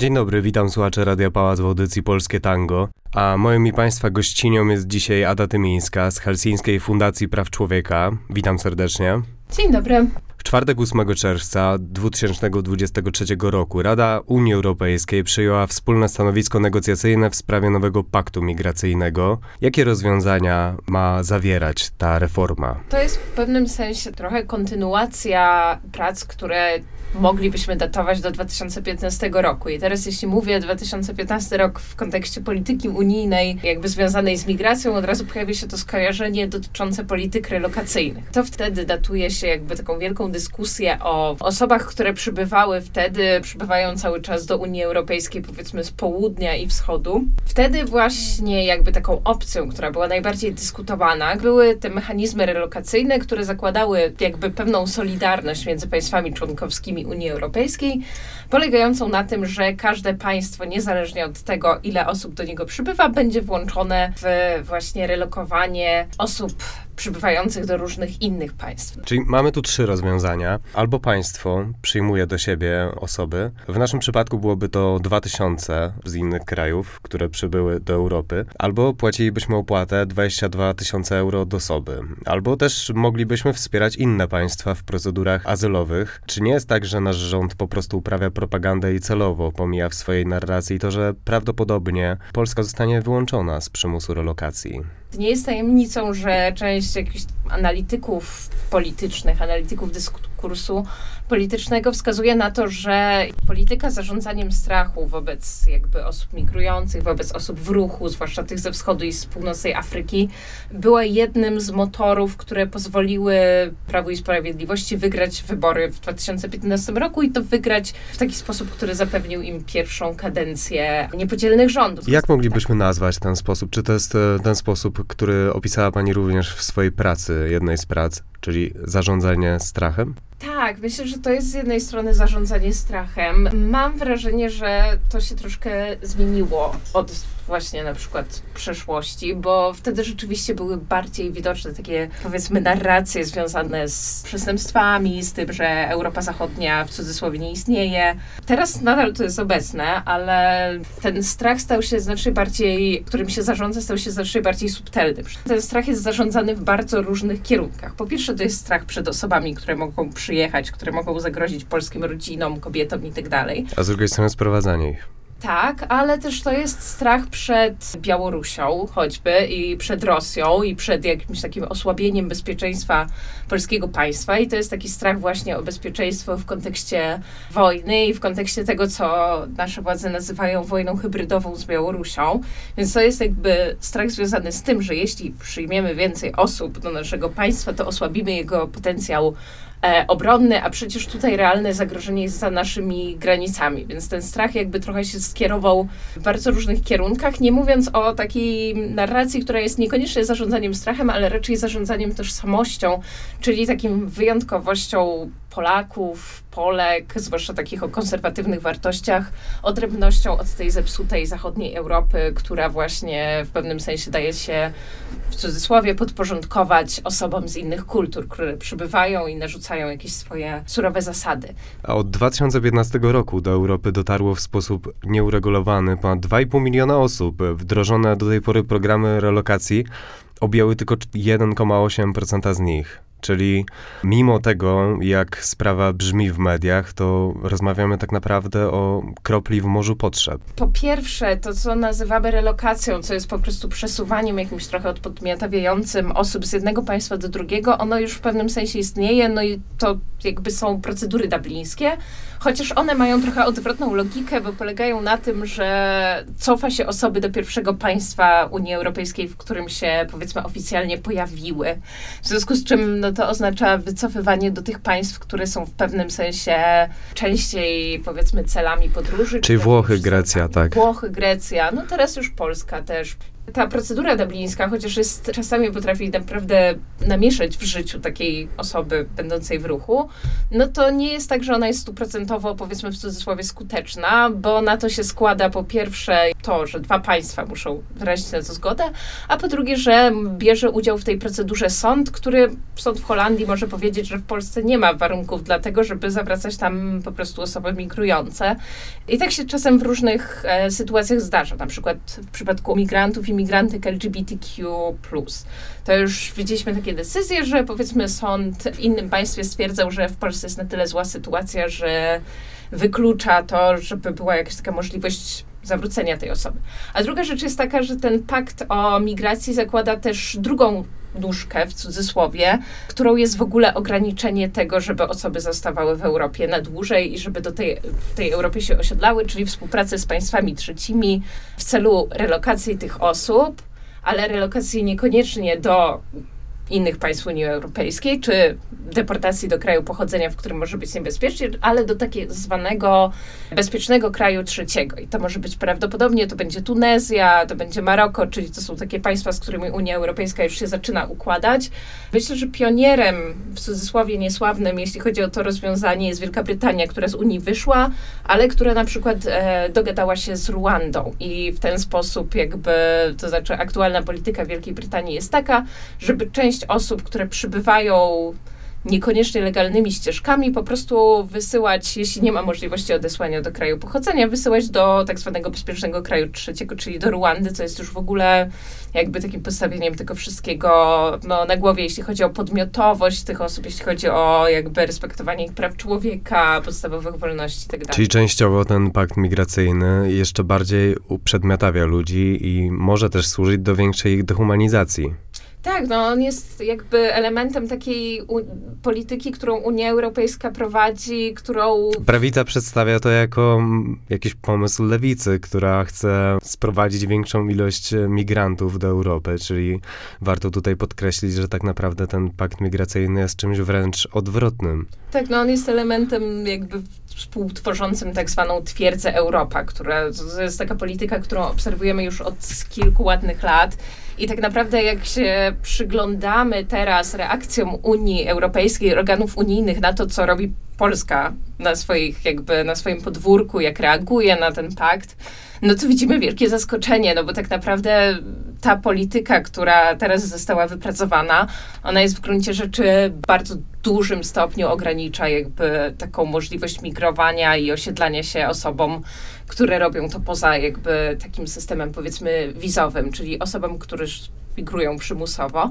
Dzień dobry, witam słuchacze Radia Pałac w audycji Polskie Tango. A moją i Państwa gościnią jest dzisiaj Ada Tymińska z Helsińskiej Fundacji Praw Człowieka. Witam serdecznie. Dzień dobry. W czwartek 8 czerwca 2023 roku Rada Unii Europejskiej przyjęła wspólne stanowisko negocjacyjne w sprawie nowego paktu migracyjnego. Jakie rozwiązania ma zawierać ta reforma? To jest w pewnym sensie trochę kontynuacja prac, które moglibyśmy datować do 2015 roku. I teraz jeśli mówię 2015 rok w kontekście polityki unijnej, jakby związanej z migracją, od razu pojawia się to skojarzenie dotyczące polityk relokacyjnych. To wtedy datuje się jakby taką wielką dyskusję o osobach, które przybywały wtedy, przybywają cały czas do Unii Europejskiej, powiedzmy z południa i wschodu. Wtedy właśnie jakby taką opcją, która była najbardziej dyskutowana, były te mechanizmy relokacyjne, które zakładały jakby pewną solidarność między państwami członkowskimi Unii Europejskiej, polegającą na tym, że każde państwo, niezależnie od tego, ile osób do niego przybywa, będzie włączone w właśnie relokowanie osób przybywających do różnych innych państw. Czyli mamy tu trzy rozwiązania. Albo państwo przyjmuje do siebie osoby. W naszym przypadku byłoby to 2000 z innych krajów, które przybyły do Europy. Albo płacilibyśmy opłatę 22 tysiące euro od osoby. Albo też moglibyśmy wspierać inne państwa w procedurach azylowych. Czy nie jest tak, że nasz rząd po prostu uprawia propagandę i celowo pomija w swojej narracji to, że prawdopodobnie Polska zostanie wyłączona z przymusu relokacji? Nie jest tajemnicą, że część jakichś analityków politycznych, analityków dyskursu politycznego wskazuje na to, że polityka zarządzaniem strachu wobec jakby osób migrujących, wobec osób w ruchu, zwłaszcza tych ze wschodu i z północnej Afryki, była jednym z motorów, które pozwoliły Prawu i Sprawiedliwości wygrać wybory w 2015 roku i to wygrać w taki sposób, który zapewnił im pierwszą kadencję niepodzielnych rządów. Jak moglibyśmy nazwać ten sposób? Czy to jest e, ten sposób, który opisała Pani również w swojej pracy, jednej z prac, czyli zarządzanie strachem? Tak, myślę, że to jest z jednej strony zarządzanie strachem. Mam wrażenie, że to się troszkę zmieniło od właśnie na przykład przeszłości, bo wtedy rzeczywiście były bardziej widoczne takie, powiedzmy, narracje związane z przestępstwami, z tym, że Europa Zachodnia w cudzysłowie nie istnieje. Teraz nadal to jest obecne, ale ten strach stał się znacznie bardziej, którym się zarządza, stał się znacznie bardziej subtelny. Ten strach jest zarządzany w bardzo różnych kierunkach. Po pierwsze, to jest strach przed osobami, które mogą przyjechać, które mogą zagrozić polskim rodzinom, kobietom i tak dalej. A z drugiej strony sprowadzanie ich. Tak, ale też to jest strach przed Białorusią choćby i przed Rosją i przed jakimś takim osłabieniem bezpieczeństwa polskiego państwa i to jest taki strach właśnie o bezpieczeństwo w kontekście wojny i w kontekście tego, co nasze władze nazywają wojną hybrydową z Białorusią. Więc to jest jakby strach związany z tym, że jeśli przyjmiemy więcej osób do naszego państwa, to osłabimy jego potencjał e, obronny, a przecież tutaj realne zagrożenie jest za naszymi granicami, więc ten strach jakby trochę się skierował w bardzo różnych kierunkach, nie mówiąc o takiej narracji, która jest niekoniecznie zarządzaniem strachem, ale raczej zarządzaniem tożsamością, czyli takim wyjątkowością Polaków, Polek, zwłaszcza takich o konserwatywnych wartościach, odrębnością od tej zepsutej zachodniej Europy, która właśnie w pewnym sensie daje się w cudzysłowie podporządkować osobom z innych kultur, które przybywają i narzucają jakieś swoje surowe zasady. A od 2015 roku do Europy dotarło w sposób nieuregulowany ponad 2,5 miliona osób. Wdrożone do tej pory programy relokacji objęły tylko 1,8% z nich. Czyli mimo tego, jak sprawa brzmi w mediach, to rozmawiamy tak naprawdę o kropli w morzu potrzeb. Po pierwsze, to co nazywamy relokacją, co jest po prostu przesuwaniem jakimś trochę odpodmiotawiającym osób z jednego państwa do drugiego, ono już w pewnym sensie istnieje, no i to jakby są procedury dublińskie, chociaż one mają trochę odwrotną logikę, bo polegają na tym, że cofa się osoby do pierwszego państwa Unii Europejskiej, w którym się powiedzmy oficjalnie pojawiły. W związku z czym no, to oznacza wycofywanie do tych państw, które są w pewnym sensie częściej powiedzmy celami podróży. Czyli czy Włochy, Grecja, tak. Włochy, Grecja, no teraz już Polska też. Ta procedura dublińska, chociaż jest czasami potrafi naprawdę namieszać w życiu takiej osoby będącej w ruchu, no to nie jest tak, że ona jest stuprocentowo, powiedzmy w cudzysłowie, skuteczna, bo na to się składa po pierwsze to, że dwa państwa muszą wyrazić na to zgodę, a po drugie, że bierze udział w tej procedurze sąd, który sąd w Holandii może powiedzieć, że w Polsce nie ma warunków dla tego, żeby zawracać tam po prostu osoby migrujące. I tak się czasem w różnych e, sytuacjach zdarza, na przykład w przypadku migrantów i migrantek LGBTQ+. To już widzieliśmy takie decyzje, że powiedzmy sąd w innym państwie stwierdzał, że w Polsce jest na tyle zła sytuacja, że wyklucza to, żeby była jakaś taka możliwość zawrócenia tej osoby. A druga rzecz jest taka, że ten pakt o migracji zakłada też drugą nóżkę w cudzysłowie, którą jest w ogóle ograniczenie tego, żeby osoby zostawały w Europie na dłużej i żeby do tej, tej Europie się osiedlały, czyli współpracę z państwami trzecimi w celu relokacji tych osób, ale relokacji niekoniecznie do innych państw Unii Europejskiej, czy deportacji do kraju pochodzenia, w którym może być niebezpiecznie, ale do takiego zwanego bezpiecznego kraju trzeciego. I to może być prawdopodobnie, to będzie Tunezja, to będzie Maroko, czyli to są takie państwa, z którymi Unia Europejska już się zaczyna układać. Myślę, że pionierem, w cudzysłowie niesławnym, jeśli chodzi o to rozwiązanie, jest Wielka Brytania, która z Unii wyszła, ale która na przykład e, dogadała się z Ruandą i w ten sposób jakby, to znaczy aktualna polityka Wielkiej Brytanii jest taka, żeby część osób, które przybywają niekoniecznie legalnymi ścieżkami, po prostu wysyłać, jeśli nie ma możliwości odesłania do kraju pochodzenia, wysyłać do tak zwanego bezpiecznego kraju trzeciego, czyli do Ruandy, co jest już w ogóle jakby takim postawieniem tego wszystkiego no, na głowie, jeśli chodzi o podmiotowość tych osób, jeśli chodzi o jakby respektowanie ich praw człowieka, podstawowych wolności itd. Czyli częściowo ten pakt migracyjny jeszcze bardziej uprzedmiotawia ludzi i może też służyć do większej ich dehumanizacji. Tak, no on jest jakby elementem takiej polityki, którą Unia Europejska prowadzi, którą Prawica przedstawia to jako mm, jakiś pomysł lewicy, która chce sprowadzić większą ilość e, migrantów do Europy, czyli warto tutaj podkreślić, że tak naprawdę ten pakt migracyjny jest czymś wręcz odwrotnym. Tak, no on jest elementem jakby współtworzącym tak zwaną twierdzę Europa, która to jest taka polityka, którą obserwujemy już od kilku ładnych lat. I tak naprawdę jak się przyglądamy teraz reakcjom Unii Europejskiej, organów unijnych na to, co robi Polska na, swoich, jakby, na swoim podwórku, jak reaguje na ten pakt, no to widzimy wielkie zaskoczenie, no bo tak naprawdę ta polityka, która teraz została wypracowana, ona jest w gruncie rzeczy bardzo dużym stopniu ogranicza jakby taką możliwość migrowania i osiedlania się osobom, które robią to poza jakby takim systemem powiedzmy wizowym, czyli osobom, które migrują przymusowo.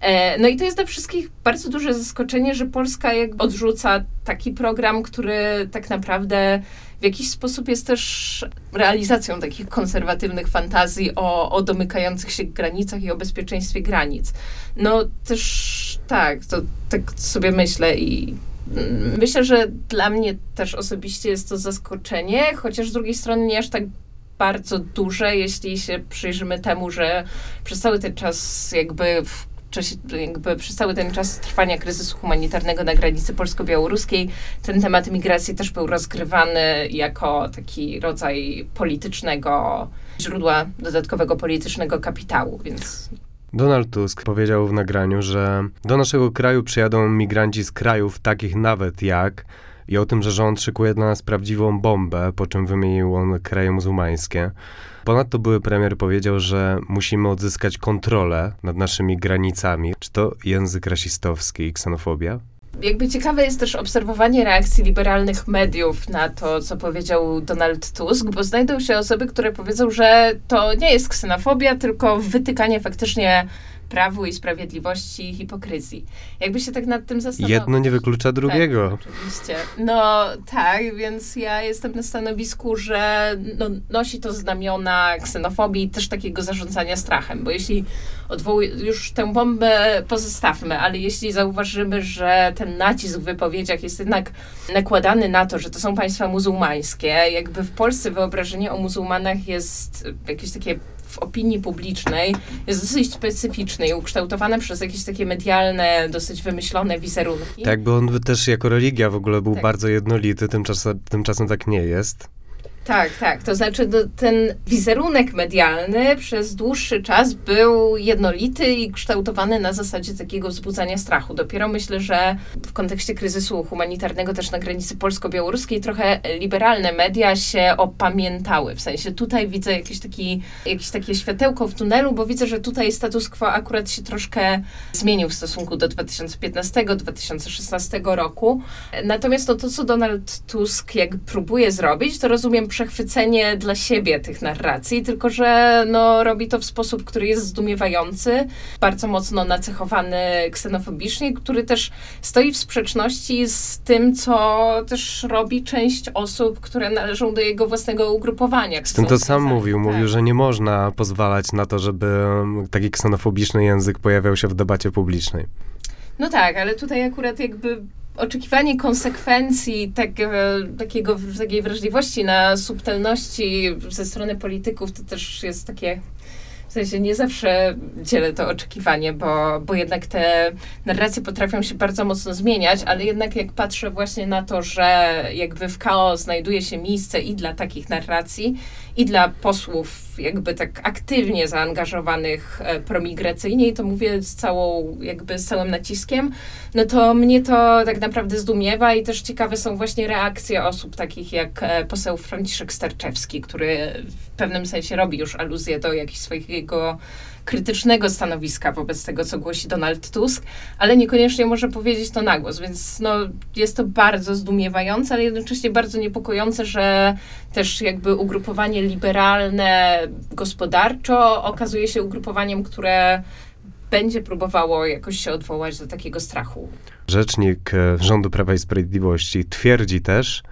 E, No i to jest dla wszystkich bardzo duże zaskoczenie, że Polska jakby odrzuca taki program, który tak naprawdę w jakiś sposób jest też realizacją takich konserwatywnych fantazji o, o domykających się granicach i o bezpieczeństwie granic. No też tak, to tak sobie myślę i mm, myślę, że dla mnie też osobiście jest to zaskoczenie, chociaż z drugiej strony nie aż tak bardzo duże, jeśli się przyjrzymy temu, że przez cały ten czas jakby w czasie, jakby przez cały ten czas trwania kryzysu humanitarnego na granicy polsko-białoruskiej ten temat migracji też był rozgrywany jako taki rodzaj politycznego źródła dodatkowego politycznego kapitału, więc Donald Tusk powiedział w nagraniu, że do naszego kraju przyjadą migranci z krajów takich nawet jak i o tym, że rząd szykuje dla nas prawdziwą bombę, po czym wymienił on kraje muzułmańskie. Ponadto były premier powiedział, że musimy odzyskać kontrolę nad naszymi granicami. Czy to język rasistowski i ksenofobia? Jakby ciekawe jest też obserwowanie reakcji liberalnych mediów na to, co powiedział Donald Tusk, bo znajdą się osoby, które powiedzą, że to nie jest ksenofobia, tylko wytykanie faktycznie prawu i sprawiedliwości i hipokryzji. Jakby się tak nad tym zastanowić. Jedno nie wyklucza drugiego. Tak, oczywiście. No tak, więc ja jestem na stanowisku, że no, nosi to znamiona ksenofobii i też takiego zarządzania strachem, bo jeśli odwołuj, już tę bombę pozostawmy, ale jeśli zauważymy, że ten nacisk w wypowiedziach jest jednak nakładany na to, że to są państwa muzułmańskie, jakby w Polsce wyobrażenie o muzułmanach jest jakieś takie w opinii publicznej jest dosyć specyficzne i ukształtowane przez jakieś takie medialne, dosyć wymyślone wizerunki. Tak jakby on też jako religia w ogóle był Tak. bardzo jednolity, tymczasem, tymczasem tak nie jest. Tak, tak. To znaczy no, ten wizerunek medialny przez dłuższy czas był jednolity i kształtowany na zasadzie takiego wzbudzania strachu. Dopiero myślę, że w kontekście kryzysu humanitarnego też na granicy polsko-białoruskiej trochę liberalne media się opamiętały. W sensie tutaj widzę jakieś, taki, jakieś takie światełko w tunelu, bo widzę, że tutaj status quo akurat się troszkę zmienił w stosunku do 2015-2016 roku. Natomiast no, to, co Donald Tusk jakby próbuje zrobić, to rozumiem przechwycenie dla siebie tych narracji, tylko że no, robi to w sposób, który jest zdumiewający, bardzo mocno nacechowany ksenofobicznie, który też stoi w sprzeczności z tym, co też robi część osób, które należą do jego własnego ugrupowania. Z tym to sam mówił. Tak. Mówił, że nie można pozwalać na to, żeby taki ksenofobiczny język pojawiał się w debacie publicznej. No tak, ale tutaj akurat jakby oczekiwanie konsekwencji tak, e, takiego, takiej wrażliwości na subtelności ze strony polityków to też jest takie. W sensie nie zawsze dzielę to oczekiwanie, bo, bo jednak te narracje potrafią się bardzo mocno zmieniać, ale jednak jak patrzę właśnie na to, że jakby w KO znajduje się miejsce i dla takich narracji, i dla posłów jakby tak aktywnie zaangażowanych e, promigracyjnie, i to mówię z całą, jakby z całym naciskiem, no to mnie to tak naprawdę zdumiewa i też ciekawe są właśnie reakcje osób takich jak e, poseł Franciszek Sterczewski, który w pewnym sensie robi już aluzję do jakichś swojego krytycznego stanowiska wobec tego, co głosi Donald Tusk, ale niekoniecznie może powiedzieć to na głos, więc no, jest to bardzo zdumiewające, ale jednocześnie bardzo niepokojące, że też jakby ugrupowanie liberalne gospodarczo okazuje się ugrupowaniem, które będzie próbowało jakoś się odwołać do takiego strachu. Rzecznik e, rządu Prawa i Sprawiedliwości twierdzi też,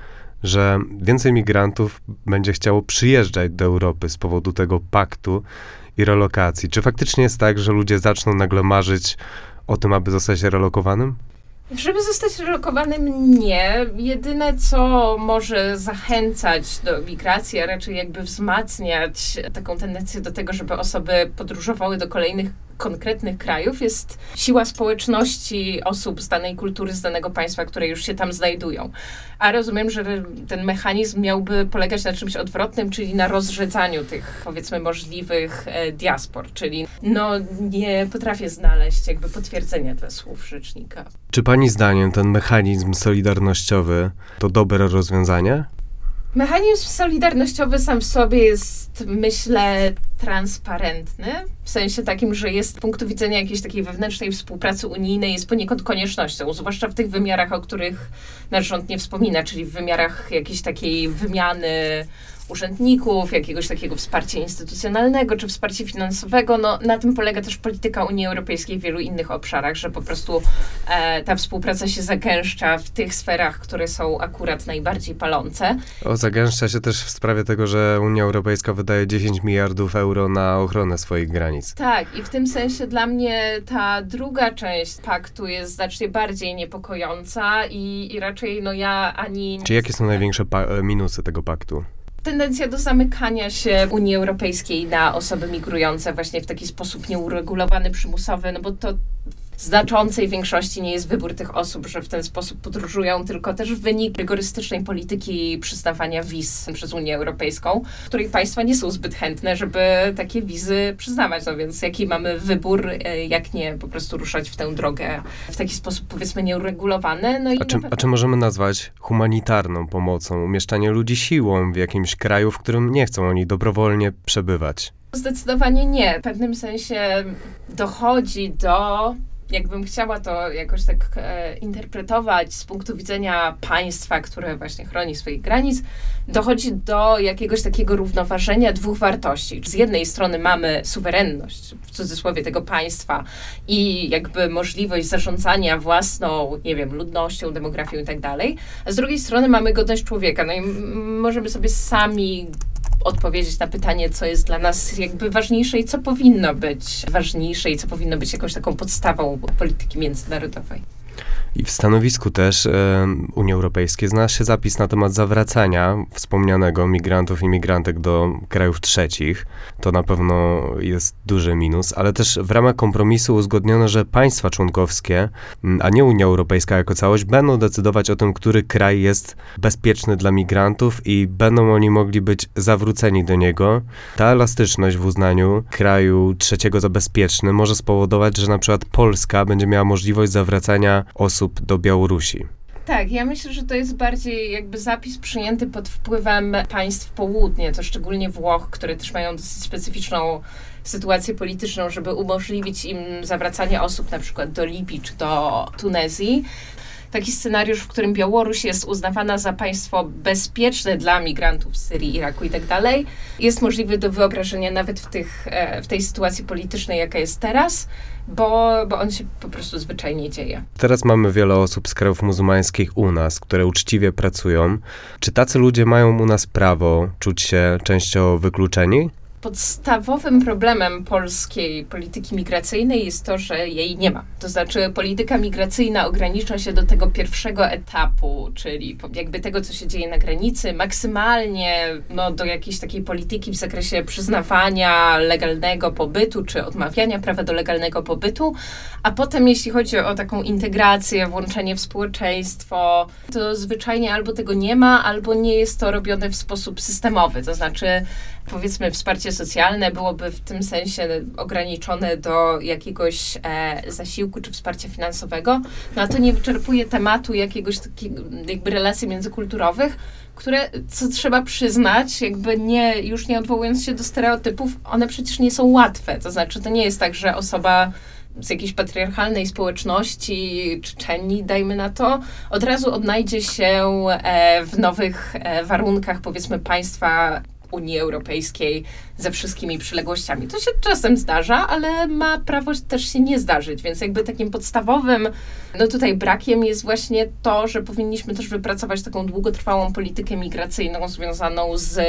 że więcej migrantów będzie chciało przyjeżdżać do Europy z powodu tego paktu i relokacji. Czy faktycznie jest tak, że ludzie zaczną nagle marzyć o tym, aby zostać relokowanym? Żeby zostać relokowanym, nie. Jedyne, co może zachęcać do migracji, a raczej jakby wzmacniać taką tendencję do tego, żeby osoby podróżowały do kolejnych konkretnych krajów, jest siła społeczności osób z danej kultury, z danego państwa, które już się tam znajdują. A rozumiem, że ten mechanizm miałby polegać na czymś odwrotnym, czyli na rozrzedzaniu tych, powiedzmy, możliwych e, diaspor. Czyli no, nie potrafię znaleźć jakby potwierdzenia dla słów rzecznika. Czy pani zdaniem ten mechanizm solidarnościowy to dobre rozwiązanie? Mechanizm solidarnościowy sam w sobie jest, myślę, transparentny, w sensie takim, że jest z punktu widzenia jakiejś takiej wewnętrznej współpracy unijnej, jest poniekąd koniecznością, zwłaszcza w tych wymiarach, o których nasz rząd nie wspomina, czyli w wymiarach jakiejś takiej wymiany urzędników, jakiegoś takiego wsparcia instytucjonalnego czy wsparcia finansowego. No, na tym polega też polityka Unii Europejskiej w wielu innych obszarach, że po prostu e, ta współpraca się zagęszcza w tych sferach, które są akurat najbardziej palące. O, zagęszcza się też w sprawie tego, że Unia Europejska wydaje 10 miliardów euro na ochronę swoich granic. Tak, i w tym sensie dla mnie ta druga część paktu jest znacznie bardziej niepokojąca i, i raczej no ja ani... Czy jakie są największe e, minusy tego paktu? Tendencja do zamykania się Unii Europejskiej na osoby migrujące właśnie w taki sposób nieuregulowany, przymusowy, no bo to znaczącej większości nie jest wybór tych osób, że w ten sposób podróżują, tylko też wynik rygorystycznej polityki przyznawania wiz przez Unię Europejską, której państwa nie są zbyt chętne, żeby takie wizy przyznawać. No więc jaki mamy wybór, e, jak nie po prostu ruszać w tę drogę w taki sposób powiedzmy nieuregulowany. No i A czy, a czy możemy nazwać humanitarną pomocą umieszczanie ludzi siłą w jakimś kraju, w którym nie chcą oni dobrowolnie przebywać? Zdecydowanie nie. W pewnym sensie dochodzi do, jakbym chciała to jakoś tak e, interpretować z punktu widzenia państwa, które właśnie chroni swoich granic, dochodzi do jakiegoś takiego równoważenia dwóch wartości. Z jednej strony mamy suwerenność, w cudzysłowie tego państwa i jakby możliwość zarządzania własną, nie wiem, ludnością, demografią i tak dalej, a z drugiej strony mamy godność człowieka. No i możemy sobie sami odpowiedzieć na pytanie, co jest dla nas jakby ważniejsze i co powinno być ważniejsze i co powinno być jakąś taką podstawą polityki międzynarodowej. I w stanowisku też e, Unii Europejskiej znalazł się zapis na temat zawracania wspomnianego migrantów i migrantek do krajów trzecich. To na pewno jest duży minus, ale też w ramach kompromisu uzgodniono, że państwa członkowskie, a nie Unia Europejska jako całość, będą decydować o tym, który kraj jest bezpieczny dla migrantów i będą oni mogli być zawróceni do niego. Ta elastyczność w uznaniu kraju trzeciego za bezpieczny może spowodować, że na przykład Polska będzie miała możliwość zawracania osób do Białorusi. Tak, ja myślę, że to jest bardziej jakby zapis przyjęty pod wpływem państw południe, to szczególnie Włoch, które też mają dosyć specyficzną sytuację polityczną, żeby umożliwić im zawracanie osób na przykład do Libii czy do Tunezji. Taki scenariusz, w którym Białoruś jest uznawana za państwo bezpieczne dla migrantów z Syrii, Iraku i tak dalej, jest możliwy do wyobrażenia nawet w, tych, e, w tej sytuacji politycznej, jaka jest teraz, bo, bo on się po prostu zwyczajnie dzieje. Teraz mamy wiele osób z krajów muzułmańskich u nas, które uczciwie pracują. Czy tacy ludzie mają u nas prawo czuć się częściowo wykluczeni? Podstawowym problemem polskiej polityki migracyjnej jest to, że jej nie ma. To znaczy, polityka migracyjna ogranicza się do tego pierwszego etapu, czyli jakby tego, co się dzieje na granicy, maksymalnie no, do jakiejś takiej polityki w zakresie przyznawania legalnego pobytu, czy odmawiania prawa do legalnego pobytu, a potem, jeśli chodzi o taką integrację, włączenie w społeczeństwo, to zwyczajnie albo tego nie ma, albo nie jest to robione w sposób systemowy. To znaczy, powiedzmy, wsparcie socjalne byłoby w tym sensie ograniczone do jakiegoś e, zasiłku czy wsparcia finansowego, no a to nie wyczerpuje tematu jakiegoś takiego, jakby relacji międzykulturowych, które, co trzeba przyznać, jakby nie, już nie odwołując się do stereotypów, one przecież nie są łatwe. To znaczy, to nie jest tak, że osoba z jakiejś patriarchalnej społeczności, Czeczenii, dajmy na to, od razu odnajdzie się e, w nowych e, warunkach, powiedzmy, państwa Unii Europejskiej ze wszystkimi przyległościami. To się czasem zdarza, ale ma prawo też się nie zdarzyć, więc jakby takim podstawowym, no tutaj brakiem jest właśnie to, że powinniśmy też wypracować taką długotrwałą politykę migracyjną związaną z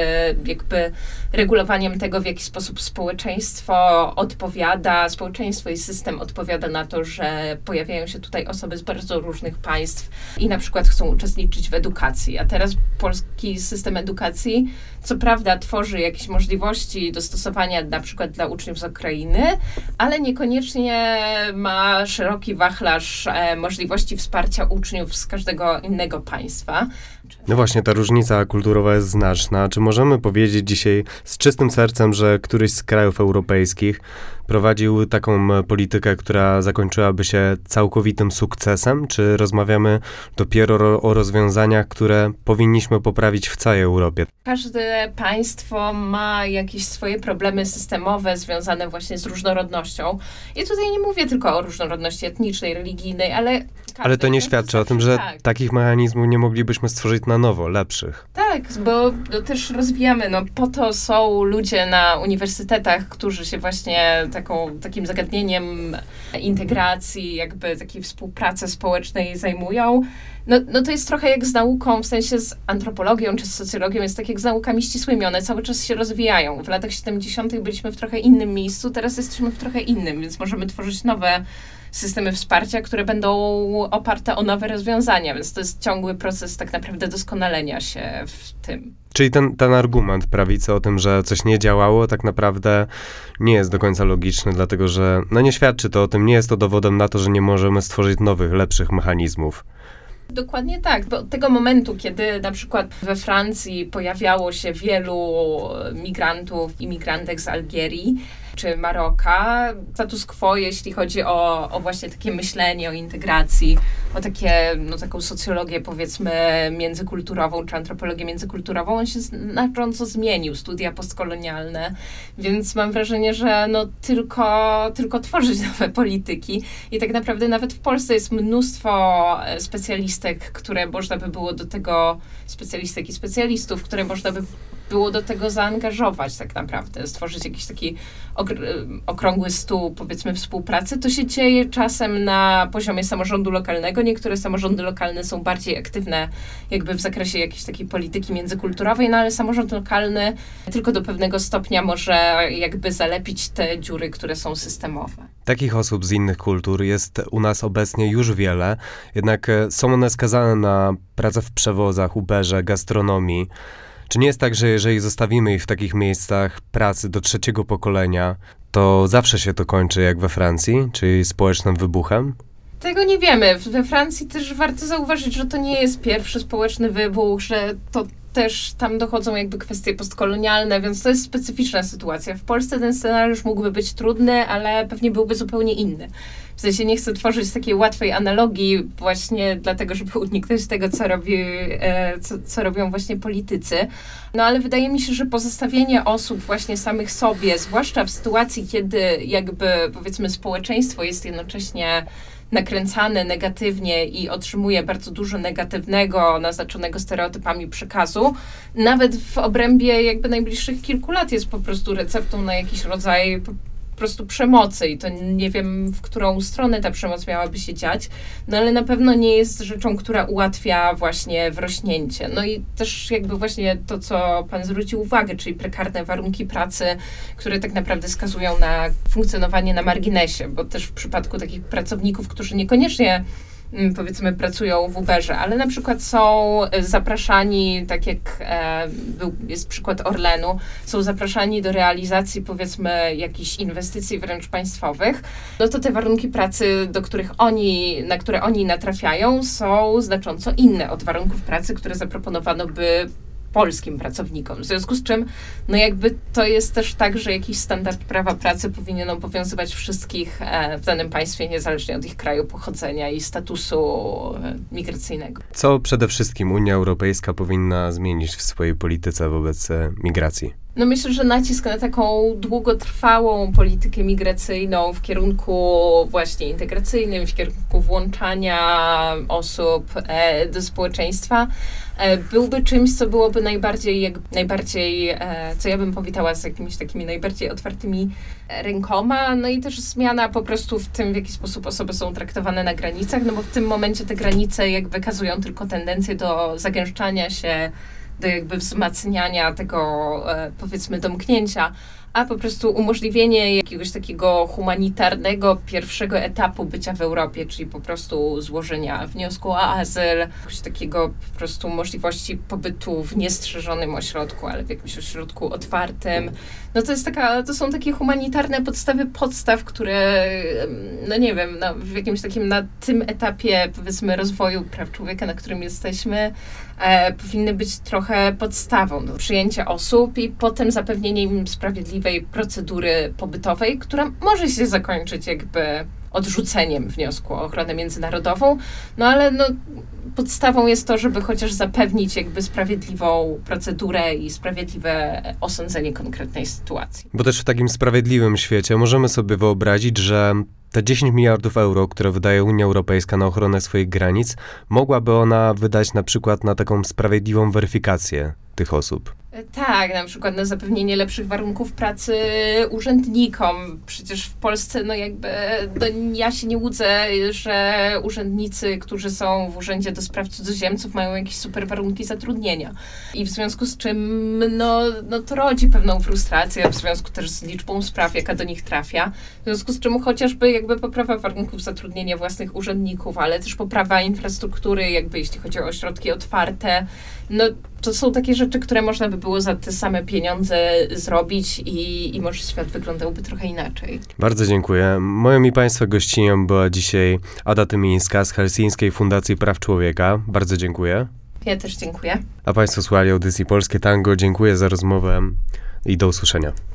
jakby regulowaniem tego, w jaki sposób społeczeństwo odpowiada, społeczeństwo i system odpowiada na to, że pojawiają się tutaj osoby z bardzo różnych państw i na przykład chcą uczestniczyć w edukacji. A teraz polski system edukacji, co prawda, tworzy jakieś możliwości dostosowania na przykład dla uczniów z Ukrainy, ale niekoniecznie ma szeroki wachlarz e, możliwości wsparcia uczniów z każdego innego państwa. No właśnie, ta różnica kulturowa jest znaczna. Czy możemy powiedzieć dzisiaj z czystym sercem, że któryś z krajów europejskich prowadził taką e, politykę, która zakończyłaby się całkowitym sukcesem? Czy rozmawiamy dopiero ro- o rozwiązaniach, które powinniśmy poprawić w całej Europie? Każde państwo ma jakieś swoje problemy systemowe związane właśnie z różnorodnością. I tutaj nie mówię tylko o różnorodności etnicznej, religijnej, ale. Ale to nie każdej. świadczy o tym, że Tak. takich mechanizmów nie moglibyśmy stworzyć na nowo, lepszych. Tak, bo też rozwijamy, no po to są ludzie na uniwersytetach, którzy się właśnie taką, takim zagadnieniem integracji, jakby takiej współpracy społecznej zajmują. No, no to jest trochę jak z nauką, w sensie z antropologią czy z socjologią, jest tak jak z naukami ścisłymi, one cały czas się rozwijają. W latach 70. byliśmy w trochę innym miejscu, teraz jesteśmy w trochę innym, więc możemy tworzyć nowe systemy wsparcia, które będą oparte o nowe rozwiązania, więc to jest ciągły proces tak naprawdę doskonalenia się w tym. Czyli ten, ten argument prawicy o tym, że coś nie działało, tak naprawdę nie jest do końca logiczny, dlatego że no nie świadczy to o tym, nie jest to dowodem na to, że nie możemy stworzyć nowych, lepszych mechanizmów. Dokładnie tak, bo od tego momentu, kiedy na przykład we Francji pojawiało się wielu migrantów, imigrantek z Algierii czy Maroka, status quo, jeśli chodzi o, o właśnie takie myślenie o integracji, o takie, no, taką socjologię powiedzmy międzykulturową czy antropologię międzykulturową, on się znacząco zmienił, studia postkolonialne, więc mam wrażenie, że no tylko, tylko tworzyć nowe polityki. I tak naprawdę nawet w Polsce jest mnóstwo e, specjalistek, które można by było do tego, specjalistek i specjalistów, które można by było do tego zaangażować tak naprawdę, stworzyć jakiś taki okr- okrągły stół, powiedzmy, współpracy. To się dzieje czasem na poziomie samorządu lokalnego. Niektóre samorządy lokalne są bardziej aktywne jakby w zakresie jakiejś takiej polityki międzykulturowej, no ale samorząd lokalny tylko do pewnego stopnia może jakby zalepić te dziury, które są systemowe. Takich osób z innych kultur jest u nas obecnie już wiele, jednak e, są one skazane na pracę w przewozach, Uberze, gastronomii. Czy nie jest tak, że jeżeli zostawimy ich w takich miejscach pracy do trzeciego pokolenia, to zawsze się to kończy jak we Francji, czyli społecznym wybuchem? Tego nie wiemy. We Francji też warto zauważyć, że to nie jest pierwszy społeczny wybuch, że to też tam dochodzą jakby kwestie postkolonialne, więc to jest specyficzna sytuacja. W Polsce ten scenariusz mógłby być trudny, ale pewnie byłby zupełnie inny. W sensie nie chcę tworzyć takiej łatwej analogii właśnie dlatego, żeby uniknąć tego, co, robi, e, co, co robią właśnie politycy. No ale wydaje mi się, że pozostawienie osób właśnie samych sobie, zwłaszcza w sytuacji, kiedy jakby powiedzmy społeczeństwo jest jednocześnie nakręcane negatywnie i otrzymuje bardzo dużo negatywnego, naznaczonego stereotypami przekazu, nawet w obrębie jakby najbliższych kilku lat jest po prostu receptą na jakiś rodzaj prostu przemocy i to nie wiem, w którą stronę ta przemoc miałaby się dziać, no ale na pewno nie jest rzeczą, która ułatwia właśnie wrośnięcie. No i też jakby właśnie to, co pan zwrócił uwagę, czyli prekarne warunki pracy, które tak naprawdę skazują na funkcjonowanie na marginesie, bo też w przypadku takich pracowników, którzy niekoniecznie powiedzmy pracują w Uberze, ale na przykład są e, zapraszani, tak jak e, był, jest przykład Orlenu, są zapraszani do realizacji powiedzmy jakichś inwestycji wręcz państwowych, no to te warunki pracy, do których oni, na które oni natrafiają, są znacząco inne od warunków pracy, które zaproponowano by polskim pracownikom. W związku z czym, no jakby to jest też tak, że jakiś standard prawa pracy powinien obowiązywać wszystkich e, w danym państwie, niezależnie od ich kraju pochodzenia i statusu e, migracyjnego. Co przede wszystkim Unia Europejska powinna zmienić w swojej polityce wobec e, migracji? No myślę, że nacisk na taką długotrwałą politykę migracyjną w kierunku właśnie integracyjnym, w kierunku włączania osób e, do społeczeństwa e, byłby czymś, co byłoby najbardziej, jak, najbardziej e, co ja bym powitała z jakimiś takimi najbardziej otwartymi rękoma, no i też zmiana po prostu w tym, w jaki sposób osoby są traktowane na granicach, no bo w tym momencie te granice jak wykazują tylko tendencję do zagęszczania się, do jakby wzmacniania tego, e, powiedzmy, domknięcia, a po prostu umożliwienie jakiegoś takiego humanitarnego pierwszego etapu bycia w Europie, czyli po prostu złożenia wniosku o azyl, jakiegoś takiego po prostu możliwości pobytu w niestrzeżonym ośrodku, ale w jakimś ośrodku otwartym. No to jest taka, to są takie humanitarne podstawy podstaw, które, no nie wiem, no, w jakimś takim na tym etapie, powiedzmy, rozwoju praw człowieka, na którym jesteśmy, e, powinny być trochę podstawą do przyjęcia osób i potem zapewnienie im procedury pobytowej, która może się zakończyć jakby odrzuceniem wniosku o ochronę międzynarodową, no ale no, podstawą jest to, żeby chociaż zapewnić jakby sprawiedliwą procedurę i sprawiedliwe osądzenie konkretnej sytuacji. Bo też w takim sprawiedliwym świecie możemy sobie wyobrazić, że te 10 miliardów euro, które wydaje Unia Europejska na ochronę swoich granic, mogłaby ona wydać na przykład na taką sprawiedliwą weryfikację tych osób. Tak, na przykład na zapewnienie lepszych warunków pracy urzędnikom. Przecież w Polsce, no jakby, no ja się nie łudzę, że urzędnicy, którzy są w Urzędzie do Spraw Cudzoziemców, mają jakieś super warunki zatrudnienia. I w związku z czym, no, no to rodzi pewną frustrację, w związku też z liczbą spraw, jaka do nich trafia. W związku z czym chociażby jakby poprawa warunków zatrudnienia własnych urzędników, ale też poprawa infrastruktury, jakby jeśli chodzi o ośrodki otwarte, no to są takie rzeczy, które można by było za te same pieniądze zrobić i, i może świat wyglądałby trochę inaczej. Bardzo dziękuję. Moją i Państwa gościnią była dzisiaj Ada Tymińska z Helsińskiej Fundacji Praw Człowieka. Bardzo dziękuję. Ja też dziękuję. A Państwo słuchali audycji Polskie Tango. Dziękuję za rozmowę i do usłyszenia.